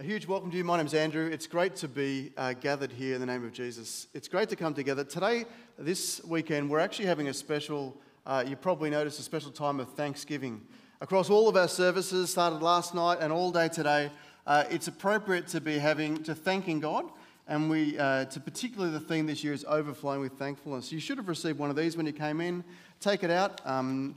A huge welcome to you. My name's Andrew. It's great to be uh, gathered here in the name of Jesus. It's great to come together. Today, this weekend, we're actually having a special, uh, you probably noticed, a special time of Thanksgiving. Across all of our services, started last night and all day today, uh, it's appropriate to be having, to thanking God. And we, uh, to particularly the theme this year is overflowing with thankfulness. You should have received one of these when you came in. Take it out. Um,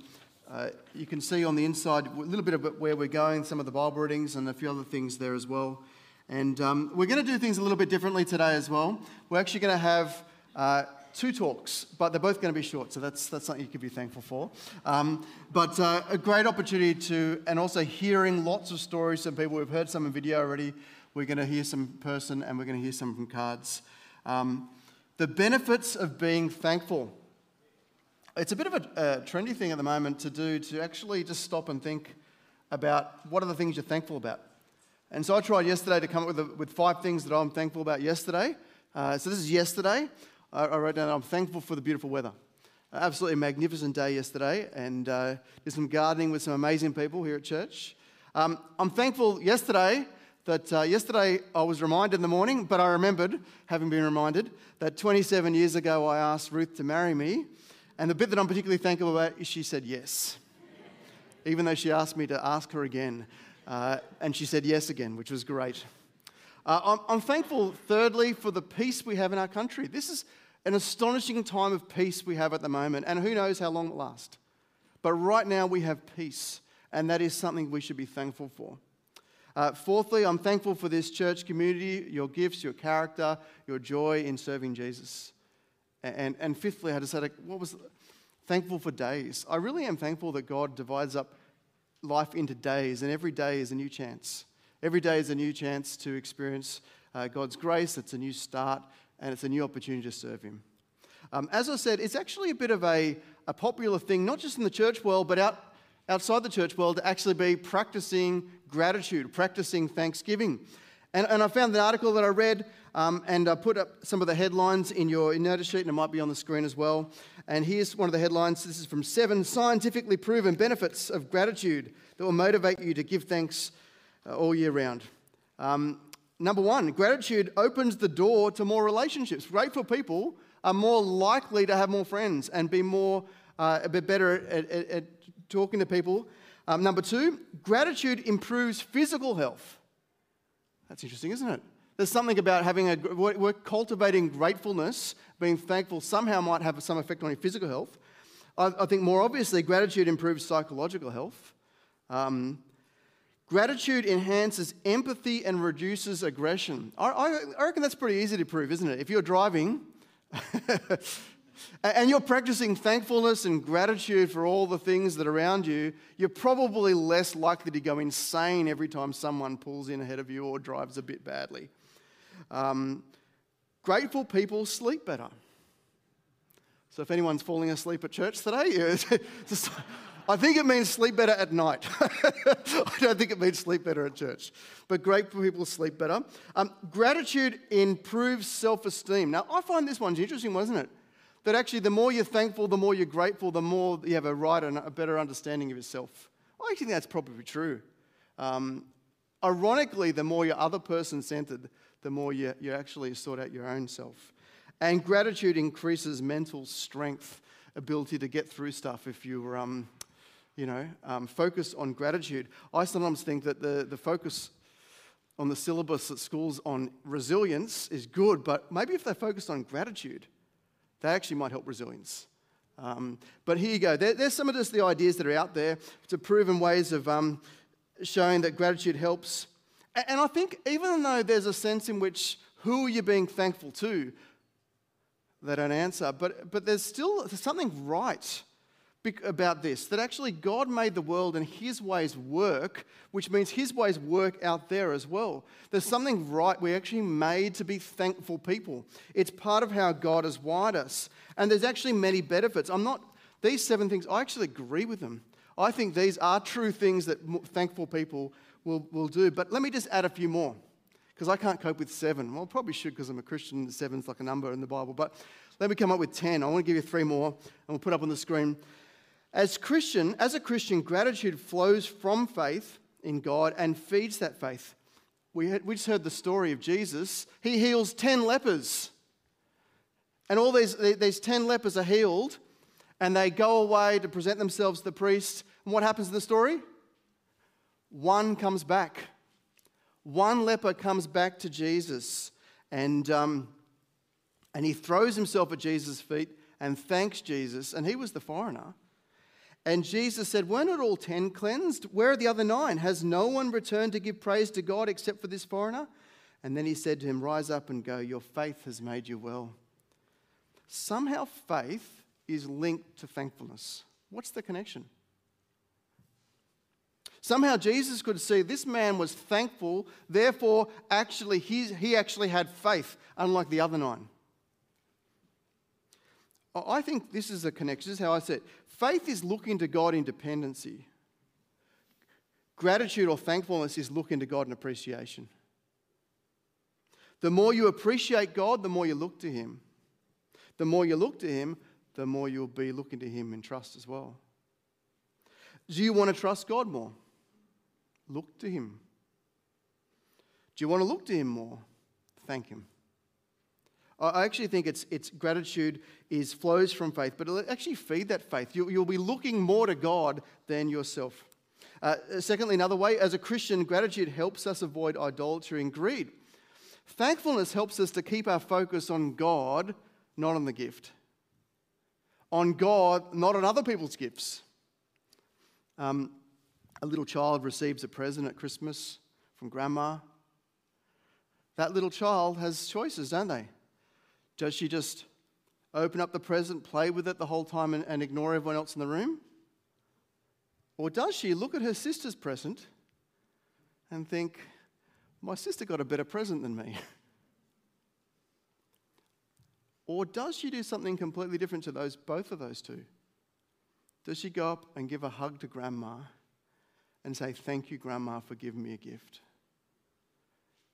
uh, you can see on the inside a little bit of where we're going, some of the Bible readings, and a few other things there as well. And um, we're going to do things a little bit differently today as well. We're actually going to have uh, two talks, but they're both going to be short, so that's, that's something you could be thankful for. Um, but uh, a great opportunity to, and also hearing lots of stories from people. We've heard some in video already. We're going to hear some in person, and we're going to hear some from cards. Um, the benefits of being thankful. It's a bit of a, a, trendy thing at the moment to do to actually just stop and think about what are the things you're thankful about. And so I tried yesterday to come up with, a, with five things that I'm thankful about yesterday. Uh, so this is yesterday. I, I, wrote down I'm thankful for the beautiful weather. Uh, absolutely magnificent day yesterday, and uh, did some gardening with some amazing people here at church. Um, I'm thankful yesterday that uh, yesterday I was reminded in the morning, but I remembered, having been reminded, that 27 years ago I asked Ruth to marry me. And the bit that I'm particularly thankful about is she said yes, even though she asked me to ask her again. Uh, and she said yes again, which was great. Uh, I'm, I'm thankful, thirdly, for the peace we have in our country. This is an astonishing time of peace we have at the moment, and who knows how long it lasts. But right now we have peace, and that is something we should be thankful for. Uh, fourthly, I'm thankful for this church community, your gifts, your character, your joy in serving Jesus. And, and fifthly, I had to say, what was thankful for days. I really am thankful that God divides up life into days, and every day is a new chance. Every day is a new chance to experience uh, God's grace. It's a new start, and it's a new opportunity to serve Him. Um, as I said, it's actually a bit of a, a popular thing, not just in the church world, but out, outside the church world, to actually be practicing gratitude, practicing thanksgiving. And, and I found an article that I read, um, and I put up some of the headlines in your notice sheet, and it might be on the screen as well. And here's one of the headlines. This is from Seven Scientifically Proven Benefits of Gratitude that will motivate you to give thanks uh, all year round. Um, number one, gratitude opens the door to more relationships. Grateful people are more likely to have more friends and be more uh, a bit better at, at, at talking to people. Um, number two, gratitude improves physical health. That's interesting, isn't it? There's something about having a, we're cultivating gratefulness, being thankful somehow might have some effect on your physical health. I, I think more obviously, gratitude improves psychological health. Um, gratitude enhances empathy and reduces aggression. I, I, I reckon that's pretty easy to prove, isn't it? If you're driving and you're practicing thankfulness and gratitude for all the things that are around you, you're probably less likely to go insane every time someone pulls in ahead of you or drives a bit badly. Um, grateful people sleep better. So if anyone's falling asleep at church today, just, I think it means sleep better at night. I don't think it means sleep better at church. But grateful people sleep better. Um, gratitude improves self esteem. Now, I find this one's interesting, wasn't it? That actually, the more you're thankful, the more you're grateful, the more you have a right and a better understanding of yourself. I actually think that's probably true. Um, ironically, the more you're other person centered, the more you, you actually sort out your own self. And gratitude increases mental strength, ability to get through stuff if you, um, you know, um, focus on gratitude. I sometimes think that the, the focus on the syllabus at schools on resilience is good, but maybe if they focused on gratitude, they actually might help resilience. Um, but here you go. There, there's some of just the ideas that are out there to proven ways of um, showing that gratitude helps. And, and I think even though there's a sense in which who are you being thankful to, they don't answer. But, but there's still something right about this that actually God made the world and His ways work, which means His ways work out there as well. There's something right. We're actually made to be thankful people. It's part of how God has wired us. And there's actually many benefits. I'm not, these seven things, I actually agree with them. I think these are true things that thankful people will, will do. But let me just add a few more because I can't cope with seven. Well, probably should because I'm a Christian. Seven's like a number in the Bible. But let me come up with 10. I want to give you three more and we'll put up on the screen. As Christian, as a Christian, gratitude flows from faith in God and feeds that faith. We, had, we just heard the story of Jesus. He heals 10 lepers. And all these, these 10 lepers are healed, and they go away to present themselves to the priest. And what happens in the story? One comes back. One leper comes back to Jesus, and, um, and he throws himself at Jesus' feet and thanks Jesus. And he was the foreigner. And Jesus said, Weren't it all ten cleansed? Where are the other nine? Has no one returned to give praise to God except for this foreigner? And then he said to him, Rise up and go. Your faith has made you well. Somehow faith is linked to thankfulness. What's the connection? Somehow Jesus could see this man was thankful, therefore, actually, he, he actually had faith, unlike the other nine. I think this is a connection. This is how I see it. Faith is looking to God in dependency. Gratitude or thankfulness is looking to God in appreciation. The more you appreciate God, the more you look to Him. The more you look to Him, the more you'll be looking to Him in trust as well. Do you want to trust God more? Look to Him. Do you want to look to Him more? Thank Him. I actually think it's, it's gratitude is flows from faith, but it'll actually feed that faith. You, you'll be looking more to God than yourself. Uh, secondly, another way, as a Christian, gratitude helps us avoid idolatry and greed. Thankfulness helps us to keep our focus on God, not on the gift. On God, not on other people's gifts. Um, a little child receives a present at Christmas from grandma. That little child has choices, don't they? Does she just open up the present, play with it the whole time, and, and ignore everyone else in the room? Or does she look at her sister's present and think, my sister got a better present than me? or does she do something completely different to those, both of those two? Does she go up and give a hug to grandma and say, Thank you, grandma, for giving me a gift?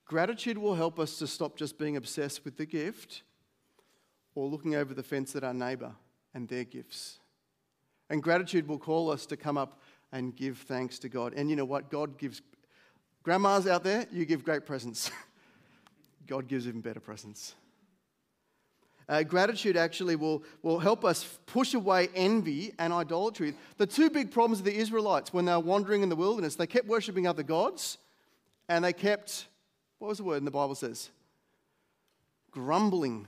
Gratitude will help us to stop just being obsessed with the gift or looking over the fence at our neighbour and their gifts. And gratitude will call us to come up and give thanks to God. And you know what? God gives, grandmas out there, you give great presents. God gives even better presents. Uh, gratitude actually will, will help us push away envy and idolatry. The two big problems of the Israelites when they were wandering in the wilderness, they kept worshipping other gods and they kept, what was the word in the Bible says? Grumbling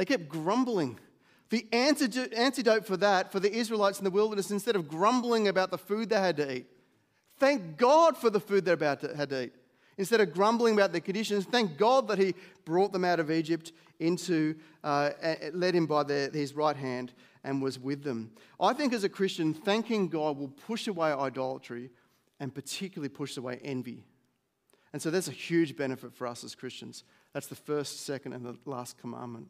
they kept grumbling. The antidote for that, for the Israelites in the wilderness, instead of grumbling about the food they had to eat, thank God for the food they about to, had to eat. Instead of grumbling about the conditions, thank God that He brought them out of Egypt into, uh, led him by their, his right hand and was with them. I think as a Christian, thanking God will push away idolatry and particularly push away envy. And so that's a huge benefit for us as Christians. That's the first, second, and the last commandment.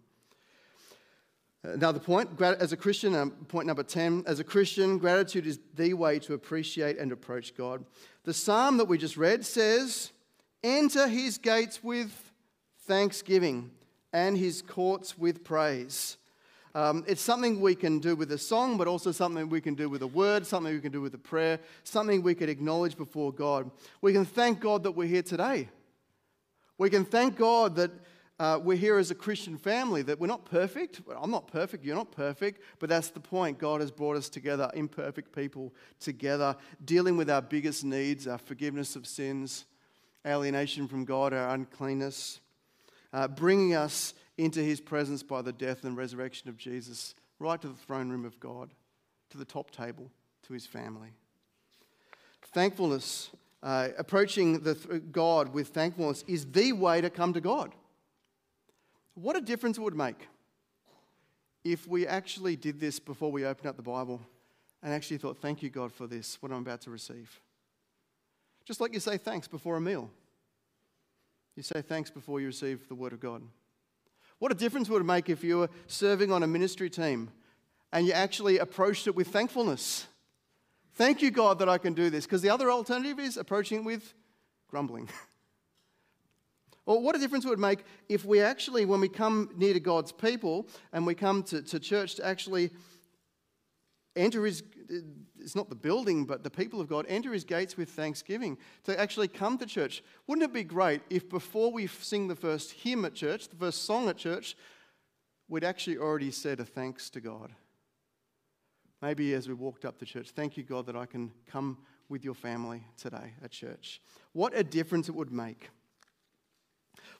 Another point, as a Christian, um, point number 10, as a Christian, gratitude is the way to appreciate and approach God. The psalm that we just read says, Enter his gates with thanksgiving and his courts with praise. Um, it's something we can do with a song, but also something we can do with a word, something we can do with a prayer, something we can acknowledge before God. We can thank God that we're here today. We can thank God that uh, we're here as a Christian family, that we're not perfect. I'm not perfect, you're not perfect, but that's the point. God has brought us together, imperfect people together, dealing with our biggest needs, our forgiveness of sins, alienation from God, our uncleanness, uh, bringing us into his presence by the death and resurrection of Jesus, right to the throne room of God, to the top table, to his family. Thankfulness, uh, approaching the th- God with thankfulness, is the way to come to God. What a difference it would make if we actually did this before we opened up the Bible and actually thought, Thank you, God, for this, what I'm about to receive. Just like you say thanks before a meal, you say thanks before you receive the Word of God. What a difference would it make if you were serving on a ministry team and you actually approached it with thankfulness? Thank you, God, that I can do this. Because the other alternative is approaching it with grumbling. What a difference it would make if we actually, when we come near to God's people and we come to, to church, to actually enter his, it's not the building, but the people of God, enter his gates with thanksgiving, to actually come to church. Wouldn't it be great if before we sing the first hymn at church, the first song at church, we'd actually already said a thanks to God? Maybe as we walked up to church, thank you, God, that I can come with your family today at church. What a difference it would make.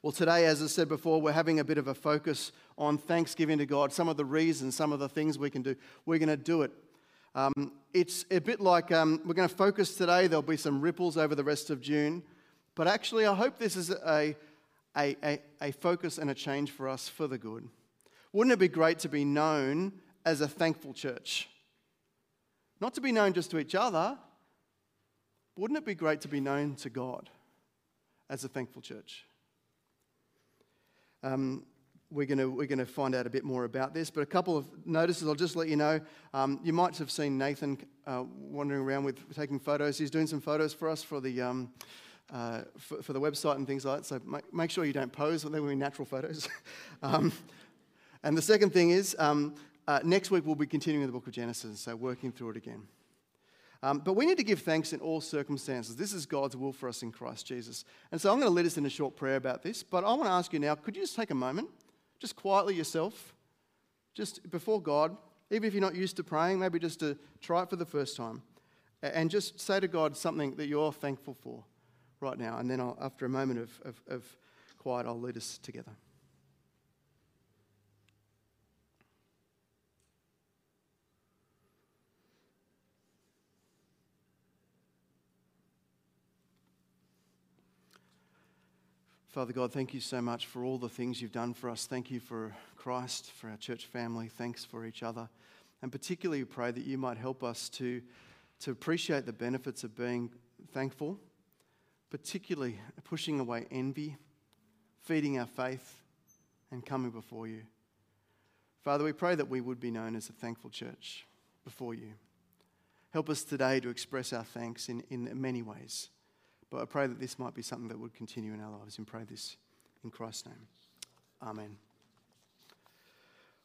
Well, today, as I said before, we're having a bit of a focus on thanksgiving to God, some of the reasons, some of the things we can do. We're going to do it. Um, it's a bit like um, we're going to focus today. There'll be some ripples over the rest of June. But actually, I hope this is a, a, a, a focus and a change for us for the good. Wouldn't it be great to be known as a thankful church? Not to be known just to each other, wouldn't it be great to be known to God as a thankful church? Um, we're going we're to find out a bit more about this, but a couple of notices I'll just let you know. Um, you might have seen Nathan uh, wandering around with taking photos. He's doing some photos for us for the, um, uh, for, for, the website and things like that, so make, make sure you don't pose, they will be natural photos. um, and the second thing is, um, uh, next week we'll be continuing the book of Genesis, so working through it again. Um, but we need to give thanks in all circumstances. This is God's will for us in Christ Jesus. And so I'm going to lead us in a short prayer about this. But I want to ask you now could you just take a moment, just quietly yourself, just before God, even if you're not used to praying, maybe just to try it for the first time, and just say to God something that you're thankful for right now. And then I'll, after a moment of, of, of quiet, I'll lead us together. Father God, thank you so much for all the things you've done for us. Thank you for Christ, for our church family. Thanks for each other. And particularly, we pray that you might help us to, to appreciate the benefits of being thankful, particularly pushing away envy, feeding our faith, and coming before you. Father, we pray that we would be known as a thankful church before you. Help us today to express our thanks in, in many ways. But I pray that this might be something that would continue in our lives and pray this in Christ's name. Amen.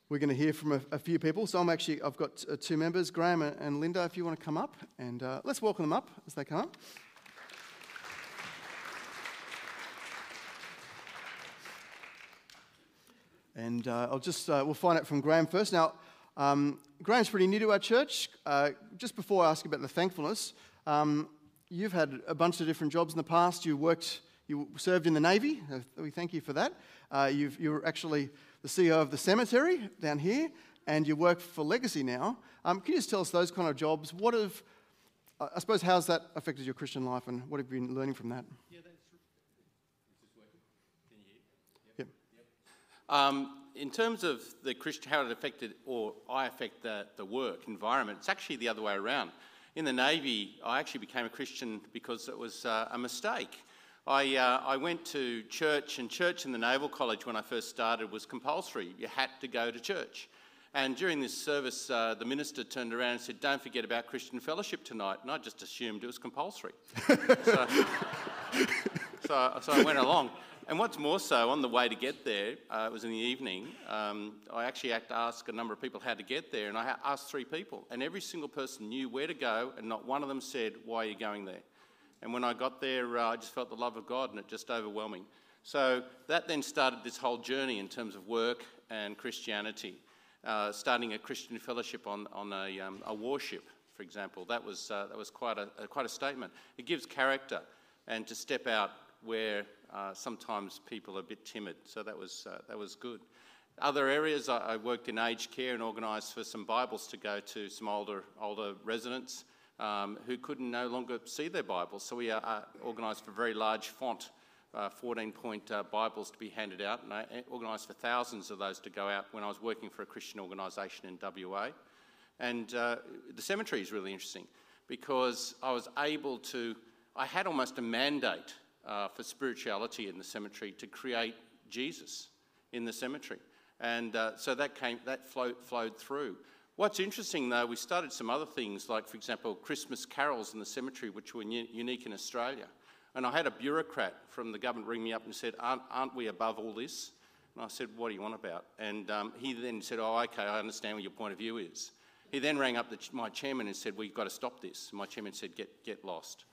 We're going to hear from a, a few people. So I'm actually, I've got uh, two members, Graham and, and, Linda, if you want to come up. And uh, let's welcome them up as they come up. And uh, I'll just, uh, we'll find out from Graham first. Now, um, Graham's pretty new to our church. Uh, just before I ask about the thankfulness, um, you've had a bunch of different jobs in the past. You worked, you served in the Navy. Uh, we thank you for that. Uh, you are actually the CEO of the cemetery down here, and you work for Legacy now. Um, can you just tell us those kind of jobs? What have, I suppose, how's that affected your Christian life, and what have you been learning from that? Yeah, that's. Is? Can you? Yep. yep. Um, in terms of the Christian, how it affected, or I affect the, the work environment, it's actually the other way around in the Navy, I actually became a Christian because it was uh, a mistake. I, uh, I went to church, and church in the Naval College when I first started was compulsory. You had to go to church. And during this service, uh, the minister turned around and said, Don't forget about Christian fellowship tonight. And I just assumed it was compulsory. so, so, so I went along. And what's more so, on the way to get there, uh, it was in the evening, um, I actually had to ask a number of people how to get there, and I asked three people, and every single person knew where to go, and not one of them said, Why are you going there? And when I got there, uh, I just felt the love of God, and it just overwhelming. So that then started this whole journey in terms of work and Christianity, uh, starting a Christian fellowship on, on a, um, a warship, for example. That was, uh, that was quite, a, quite a statement. It gives character, and to step out where uh, sometimes people are a bit timid, so that was, uh, that was good. Other areas, I, I, worked in aged care and organised for some Bibles to go to some older, older residents um, who couldn't no longer see their Bibles. So we uh, uh organised for very large font, uh, 14 point uh, Bibles to be handed out, and I organised for thousands of those to go out when I was working for a Christian organisation in WA. And the cemetery is really interesting because I was able to, I had almost a mandate uh, for spirituality in the cemetery to create Jesus in the cemetery. And uh, so that, came, that flowed, flowed through. What's interesting though, we started some other things, like for example, Christmas carols in the cemetery, which were unique in Australia. And I had a bureaucrat from the government ring me up and said, Aren't, aren't we above all this? And I said, What do you want about? And um, he then said, Oh, okay, I understand what your point of view is. He then rang up the, my chairman and said, We've got to stop this. My chairman said, Get, get lost.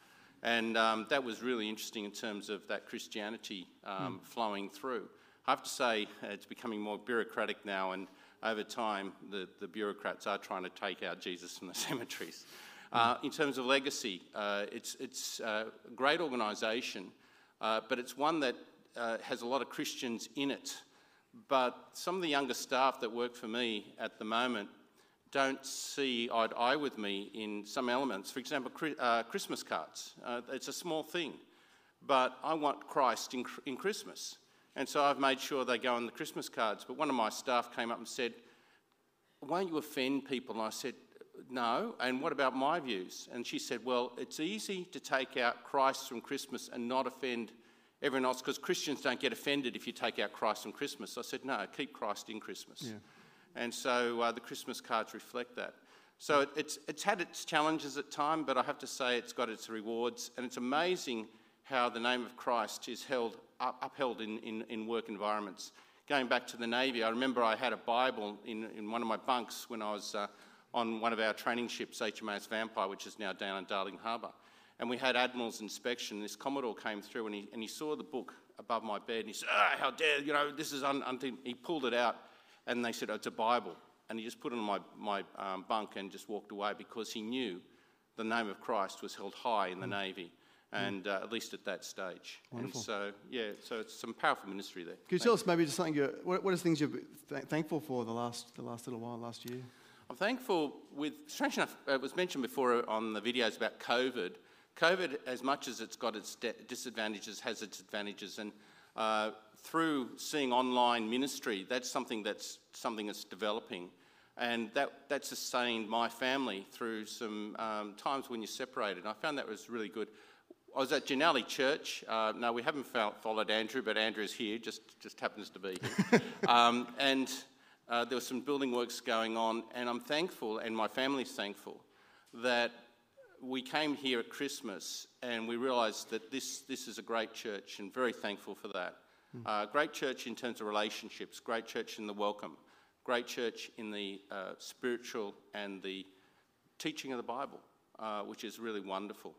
And um, that was really interesting in terms of that Christianity um, mm. flowing through. I have to say, it's becoming more bureaucratic now, and over time, the, the bureaucrats are trying to take out Jesus from the cemeteries. Uh, in terms of legacy, uh, it's, it's uh, a great organisation, uh, but it's one that uh, has a lot of Christians in it. But some of the younger staff that work for me at the moment don't see eye to eye with me in some elements. For example, uh, Christmas cards. it's a small thing, but I want Christ in, in Christmas. And so I've made sure they go on the Christmas cards. But one of my staff came up and said, Won't you offend people? And I said, no. And what about my views? And she said, well, it's easy to take out Christ from Christmas and not offend everyone else because Christians don't get offended if you take out Christ from Christmas. I said, no, keep Christ in Christmas. Yeah. And so uh, the Christmas cards reflect that. So it, it's, it's had its challenges at time, but I have to say it's got its rewards. And it's amazing how the name of Christ is held, up, upheld in, in, in work environments. Going back to the Navy, I remember I had a Bible in, in one of my bunks when I was uh, on one of our training ships, HMAS Vampire, which is now down in Darling Harbour. And we had Admiral's inspection. This Commodore came through and he, and he saw the book above my bed and he said, ah, how dare, you know, this is un-, un-. He pulled it out and they said, oh, it's a Bible. And he just put it on my, my um, bunk and just walked away because he knew the name of Christ was held high in the mm. Navy and uh, at least at that stage. Wonderful. And so, yeah, so it's some powerful ministry there. Could you tell us maybe just something, you're, what, what are things you're th- thankful for the last, the last little while, last year? I'm thankful with, strange enough, it was mentioned before on the videos about COVID. COVID, as much as it's got its disadvantages, has its advantages. And uh, through seeing online ministry, that's something that's, something that's developing. And that, that sustained my family through some um, times when you're separated. I found that was really good. I was at Jannali Church. Uh, no, we haven't followed Andrew, but Andrew's here, just, just happens to be here. um, and uh, there was some building works going on, and I'm thankful, and my family's thankful, that we came here at Christmas and we realised that this, this is a great church, and very thankful for that. Mm. Uh, great church in terms of relationships, great church in the welcome, great church in the uh, spiritual and the teaching of the Bible, uh, which is really wonderful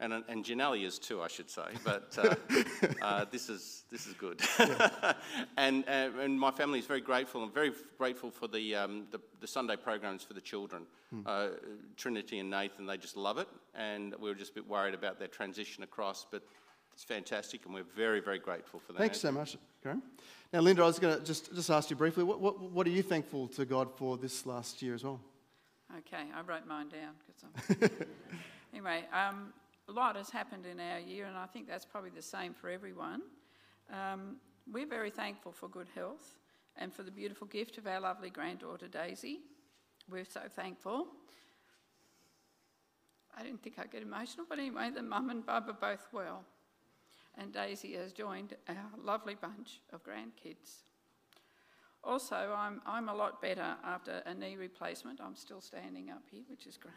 and, and Jannali is too, I should say, but uh, uh, this, is, this is good. Yeah. and, uh, and my family is very grateful and very grateful for the, um, the, the, Sunday programs for the children. Hmm. Trinity and Nathan, they just love it, and we were just a bit worried about their transition across, but it's fantastic, and we're very, very grateful for that. Thanks so much, Graham. Now, Linda, I was going to just, just ask you briefly, what, what, what are you thankful to God for this last year as well? Okay, I wrote mine down. Cause I'm... anyway, um, a lot has happened in our year, and I think that's probably the same for everyone. Um, we're very thankful for good health and for the beautiful gift of our lovely granddaughter Daisy. We're so thankful. I didn't think I'd get emotional, but anyway, the mum and bub are both well. And Daisy has joined our lovely bunch of grandkids. Also, I'm, I'm a lot better after a knee replacement. I'm still standing up here, which is great.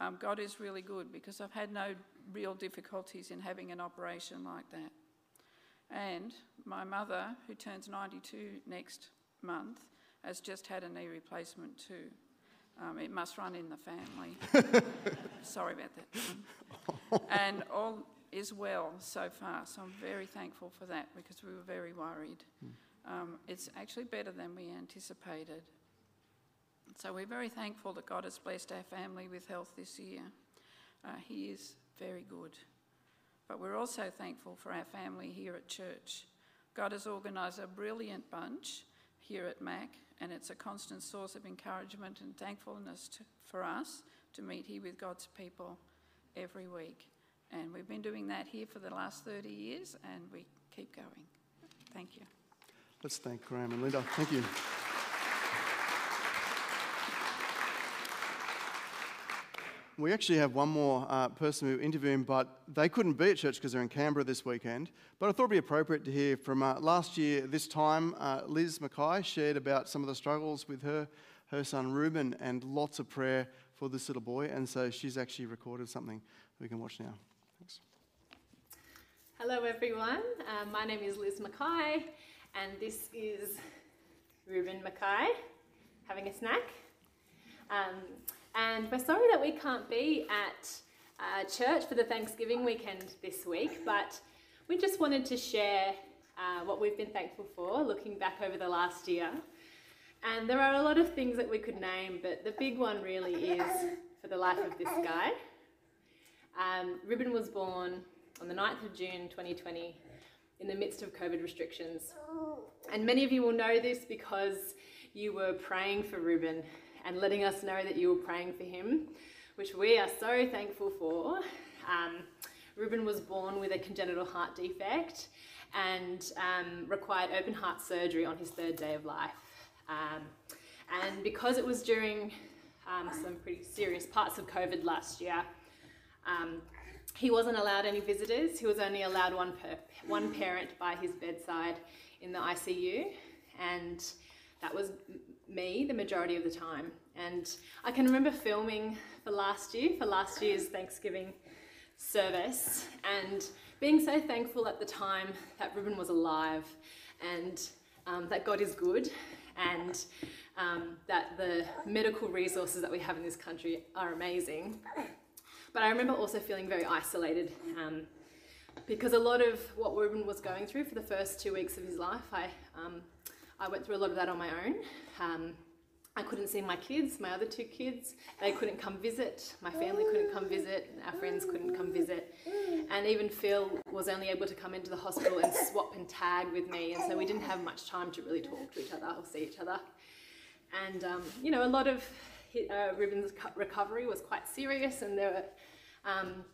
Um, God is really good because I've had no real difficulties in having an operation like that. And my mother, who turns 92 next month, has just had a knee replacement too. Um, it must run in the family. Sorry about that. and all is well so far, so I'm very thankful for that because we were very worried. Hmm. Um, it's actually better than we anticipated. So we're very thankful that God has blessed our family with health this year. Uh, he is very good. But we're also thankful for our family here at church. God has organised a brilliant bunch here at MAC, and it's a constant source of encouragement and thankfulness to, for us to meet here with God's people every week. And we've been doing that here for the last 30 years, and we keep going. Thank you. Let's thank Graham and Linda. Thank you. We actually have one more uh, person who interviewed but they couldn't be at church because they're in Canberra this weekend. But I thought it'd be appropriate to hear from uh, last year, this time, uh, Liz Mackay shared about some of the struggles with her, her son Ruben, and lots of prayer for this little boy. And so she's actually recorded something we can watch now. Thanks. Hello, everyone. Uh, my name is Liz Mackay, and this is Ruben Mackay having a snack. Um, and we're sorry that we can't be at uh, church for the Thanksgiving weekend this week, but we just wanted to share uh, what we've been thankful for looking back over the last year. And there are a lot of things that we could name, but the big one really is for the life of this guy. Um, Ruben was born on the 9th of June 2020 in the midst of COVID restrictions. And many of you will know this because you were praying for Ruben and letting us know that you were praying for him, which we are so thankful for. Um, Ruben was born with a congenital heart defect and um, required open heart surgery on his third day of life. Um, and because it was during um, some pretty serious parts of COVID last year, um, he wasn't allowed any visitors. He was only allowed one, per, one parent by his bedside in the ICU, and that was me the majority of the time. And I can remember filming for last year, for last year's Thanksgiving service, and being so thankful at the time that Ruben was alive and um, that God is good and um, that the medical resources that we have in this country are amazing. But I remember also feeling very isolated um, because a lot of what Ruben was going through for the first two weeks of his life, I, um, I went through a lot of that on my own. Um, I couldn't see my kids, my other two kids. They couldn't come visit. My family couldn't come visit. Our friends couldn't come visit. And even Phil was only able to come into the hospital and swap and tag with me. And so we didn't have much time to really talk to each other or see each other. And, um, you know, a lot of uh, Ruben's recovery was quite serious, and there were um,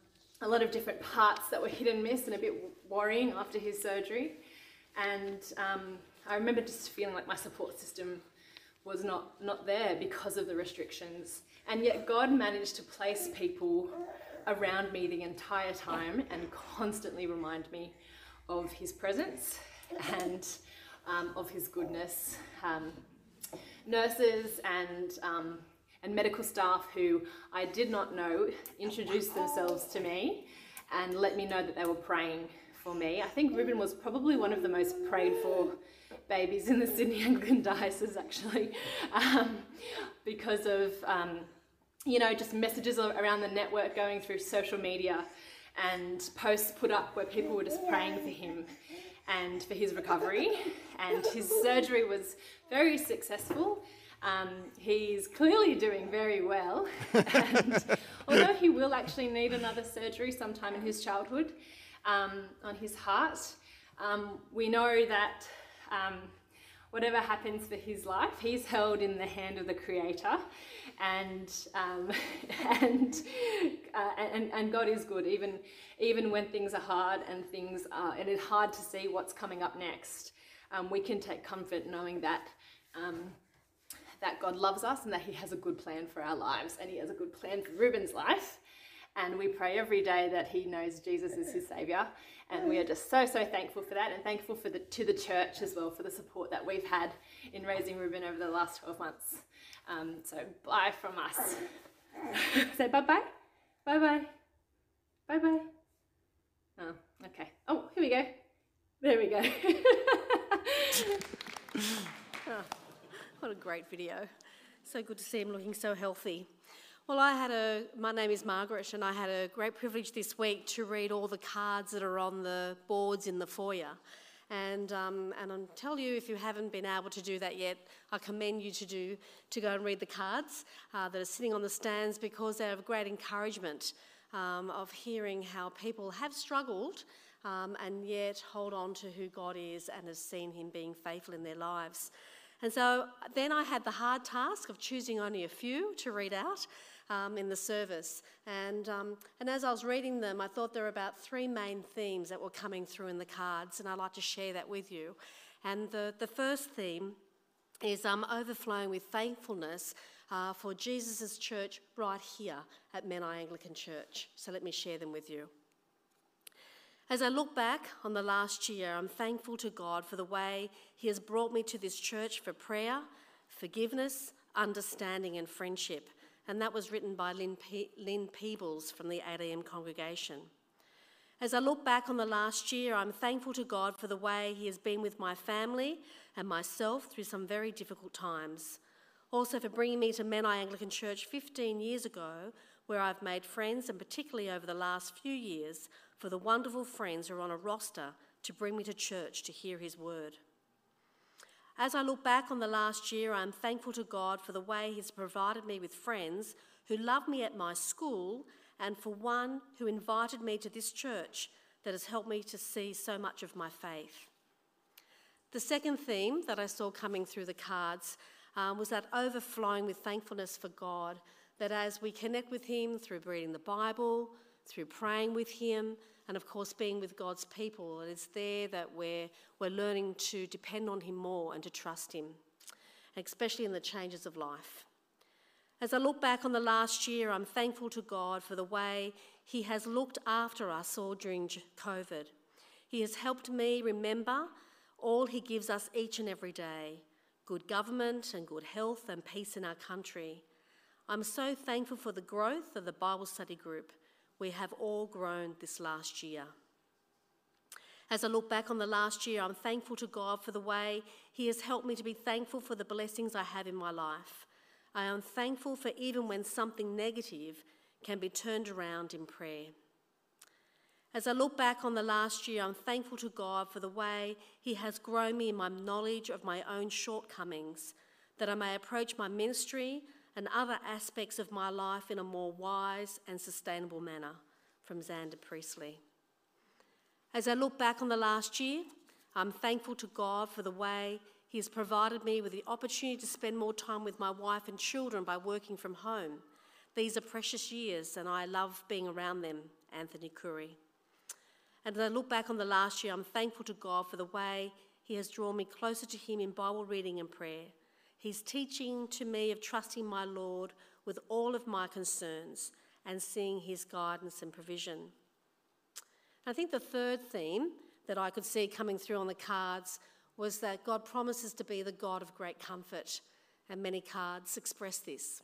a lot of different parts that were hit and miss and a bit worrying after his surgery. And um, I remember just feeling like my support system was not, not there because of the restrictions. And yet God managed to place people around me the entire time and constantly remind me of his presence and um, of his goodness. Um, nurses and, um, and medical staff who I did not know introduced themselves to me and let me know that they were praying for me. I think Ruben was probably one of the most prayed for babies in the Sydney Anglican Diocese, actually, um, because of, um, you know, just messages around the network going through social media and posts put up where people were just praying for him and for his recovery. And his surgery was very successful. Um, he's clearly doing very well. and although he will actually need another surgery sometime in his childhood um, on his heart, um, we know that um, whatever happens for his life, he's held in the hand of the Creator, and um, and, uh, and and God is good, even even when things are hard and things are, and it's hard to see what's coming up next. Um, we can take comfort knowing that. Um, that God loves us and that He has a good plan for our lives, and He has a good plan for Ruben's life. And we pray every day that he knows Jesus is his Saviour and we are just so, so thankful for that and thankful for the, to the church as well for the support that we've had in raising Ruben over the last 12 months. Um, so bye from us. Say bye bye. Bye bye. Bye bye. Oh, okay. Oh, here we go. There we go. oh, what a great video. So good to see him looking so healthy. Well, I had a, my name is Margaret, and I had a great privilege this week to read all the cards that are on the boards in the foyer. And, um, and I'll tell you, if you haven't been able to do that yet, I commend you to do to go and read the cards uh, that are sitting on the stands because they're of great encouragement um, of hearing how people have struggled um, and yet hold on to who God is and have seen Him being faithful in their lives. And so then I had the hard task of choosing only a few to read out um, in the service. And, um, and as I was reading them, I thought there were about three main themes that were coming through in the cards, and I'd like to share that with you. And the, the first theme is um, overflowing with thankfulness uh, for Jesus' church right here at Menai Anglican Church. So let me share them with you. As I look back on the last year, I'm thankful to God for the way He has brought me to this church for prayer, forgiveness, understanding, and friendship and that was written by Lynn, Pe- Lynn Peebles from the 8am congregation. As I look back on the last year, I'm thankful to God for the way He has been with my family and myself through some very difficult times. Also, for bringing me to Menai Anglican Church 15 years ago, where I've made friends, and particularly over the last few years, for the wonderful friends who are on a roster to bring me to church to hear His word. As I look back on the last year, I'm thankful to God for the way He's provided me with friends who love me at my school and for one who invited me to this church that has helped me to see so much of my faith. The second theme that I saw coming through the cards um, was that overflowing with thankfulness for God, that as we connect with Him through reading the Bible, through praying with Him, and of course being with God's people, And it's there that we're, we're learning to depend on Him more and to trust Him, especially in the changes of life. As I look back on the last year, I'm thankful to God for the way He has looked after us all during COVID. He has helped me remember all He gives us each and every day good government and good health and peace in our country. I'm so thankful for the growth of the Bible study group. We have all grown this last year. As I look back on the last year, I'm thankful to God for the way He has helped me to be thankful for the blessings I have in my life. I am thankful for even when something negative can be turned around in prayer. As I look back on the last year, I'm thankful to God for the way He has grown me in my knowledge of my own shortcomings, that I may approach my ministry and other aspects of my life in a more wise and sustainable manner. From Xander Priestley. As I look back on the last year, I'm thankful to God for the way He has provided me with the opportunity to spend more time with my wife and children by working from home. These are precious years, and I love being around them. Anthony Curry. And as I look back on the last year, I'm thankful to God for the way He has drawn me closer to Him in Bible reading and prayer. He's teaching to me of trusting my Lord with all of my concerns and seeing His guidance and provision. I think the third theme that I could see coming through on the cards was that God promises to be the God of great comfort, and many cards express this.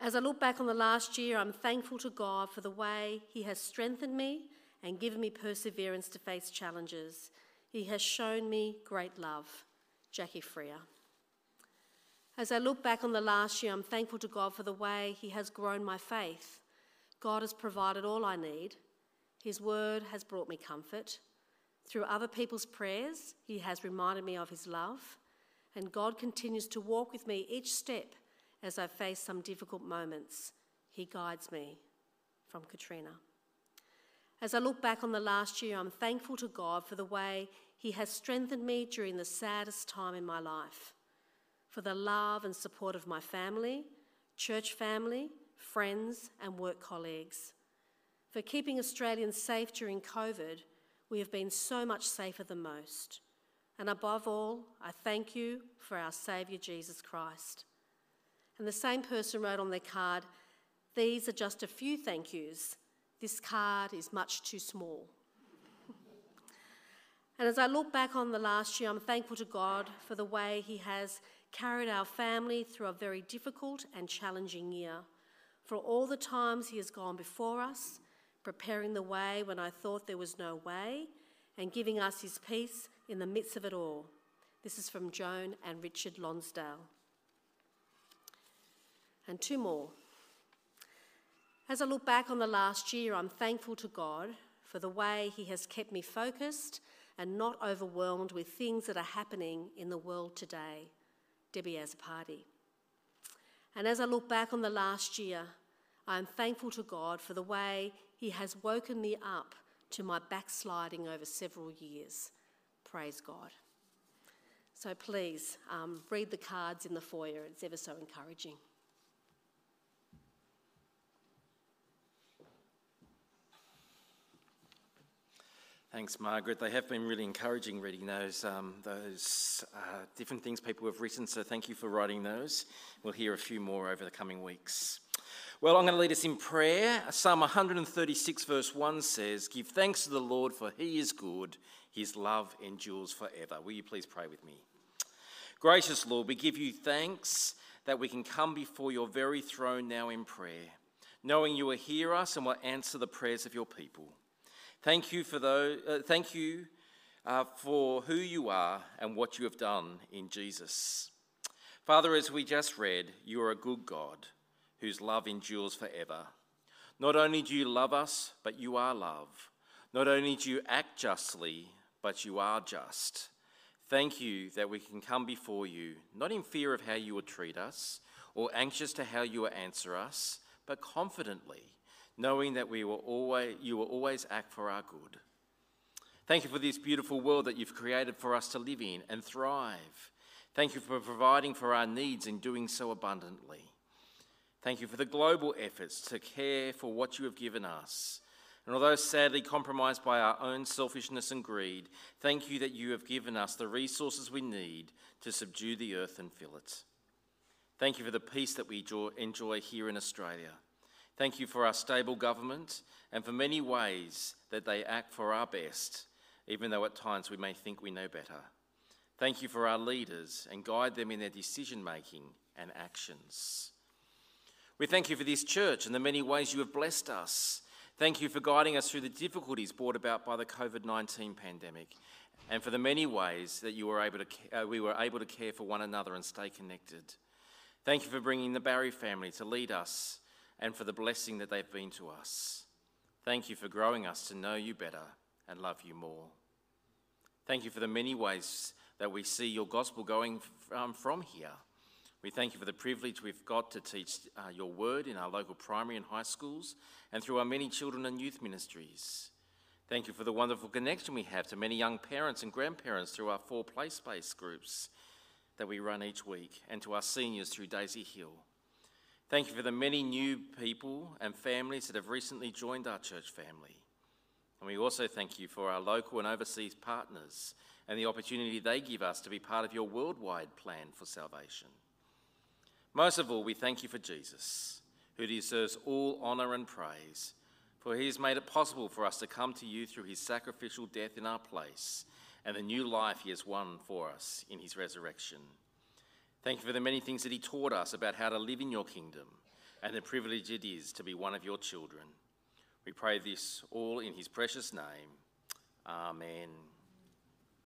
As I look back on the last year, I'm thankful to God for the way He has strengthened me and given me perseverance to face challenges. He has shown me great love. Jackie Freer. As I look back on the last year, I'm thankful to God for the way He has grown my faith. God has provided all I need. His word has brought me comfort. Through other people's prayers, He has reminded me of His love. And God continues to walk with me each step as I face some difficult moments. He guides me. From Katrina. As I look back on the last year, I'm thankful to God for the way He has strengthened me during the saddest time in my life, for the love and support of my family, church family, friends, and work colleagues. For keeping Australians safe during COVID, we have been so much safer than most. And above all, I thank you for our Saviour Jesus Christ. And the same person wrote on their card, These are just a few thank yous. This card is much too small. And as I look back on the last year, I'm thankful to God for the way He has carried our family through a very difficult and challenging year, for all the times He has gone before us, preparing the way when I thought there was no way, and giving us His peace in the midst of it all. This is from Joan and Richard Lonsdale and two more. As I look back on the last year, I'm thankful to God for the way He has kept me focused and not overwhelmed with things that are happening in the world today. Debbie as a party. And as I look back on the last year, I am thankful to God for the way He has woken me up to my backsliding over several years. Praise God. So please um, read the cards in the foyer, it's ever so encouraging. Thanks, Margaret. They have been really encouraging reading those, um, those uh, different things people have written, so thank you for writing those. We'll hear a few more over the coming weeks. Well, I'm going to lead us in prayer. Psalm 136, verse 1 says, Give thanks to the Lord, for he is good, his love endures forever. Will you please pray with me? Gracious Lord, we give you thanks that we can come before your very throne now in prayer, knowing you will hear us and will answer the prayers of your people. Thank you for those, uh, thank you uh, for who you are and what you have done in Jesus. Father, as we just read, you are a good God whose love endures forever. Not only do you love us, but you are love. Not only do you act justly, but you are just. Thank you that we can come before you, not in fear of how you will treat us or anxious to how you will answer us, but confidently, knowing that we will always, you will always act for our good. Thank you for this beautiful world that you've created for us to live in and thrive. Thank you for providing for our needs and doing so abundantly. Thank you for the global efforts to care for what you have given us and although sadly compromised by our own selfishness and greed, thank you that you have given us the resources we need to subdue the earth and fill it. Thank you for the peace that we enjoy here in Australia. Thank you for our stable government and for many ways that they act for our best, even though at times we may think we know better. Thank you for our leaders and guide them in their decision making and actions. We thank you for this church and the many ways you have blessed us Thank you for guiding us through the difficulties brought about by the COVID 19 pandemic and for the many ways that you were able to, uh, we were able to care for one another and stay connected. Thank you for bringing the Barry family to lead us and for the blessing that they've been to us. Thank you for growing us to know you better and love you more. Thank you for the many ways that we see your gospel going um, from here. We thank you for the privilege we've got to teach uh, your word in our local primary and high schools and through our many children and youth ministries. Thank you for the wonderful connection we have to many young parents and grandparents through our four play space groups that we run each week and to our seniors through Daisy Hill. Thank you for the many new people and families that have recently joined our church family. And we also thank you for our local and overseas partners and the opportunity they give us to be part of your worldwide plan for salvation. Most of all, we thank you for Jesus, who deserves all honour and praise, for he has made it possible for us to come to you through his sacrificial death in our place and the new life he has won for us in his resurrection. Thank you for the many things that he taught us about how to live in your kingdom and the privilege it is to be one of your children. We pray this all in his precious name. Amen.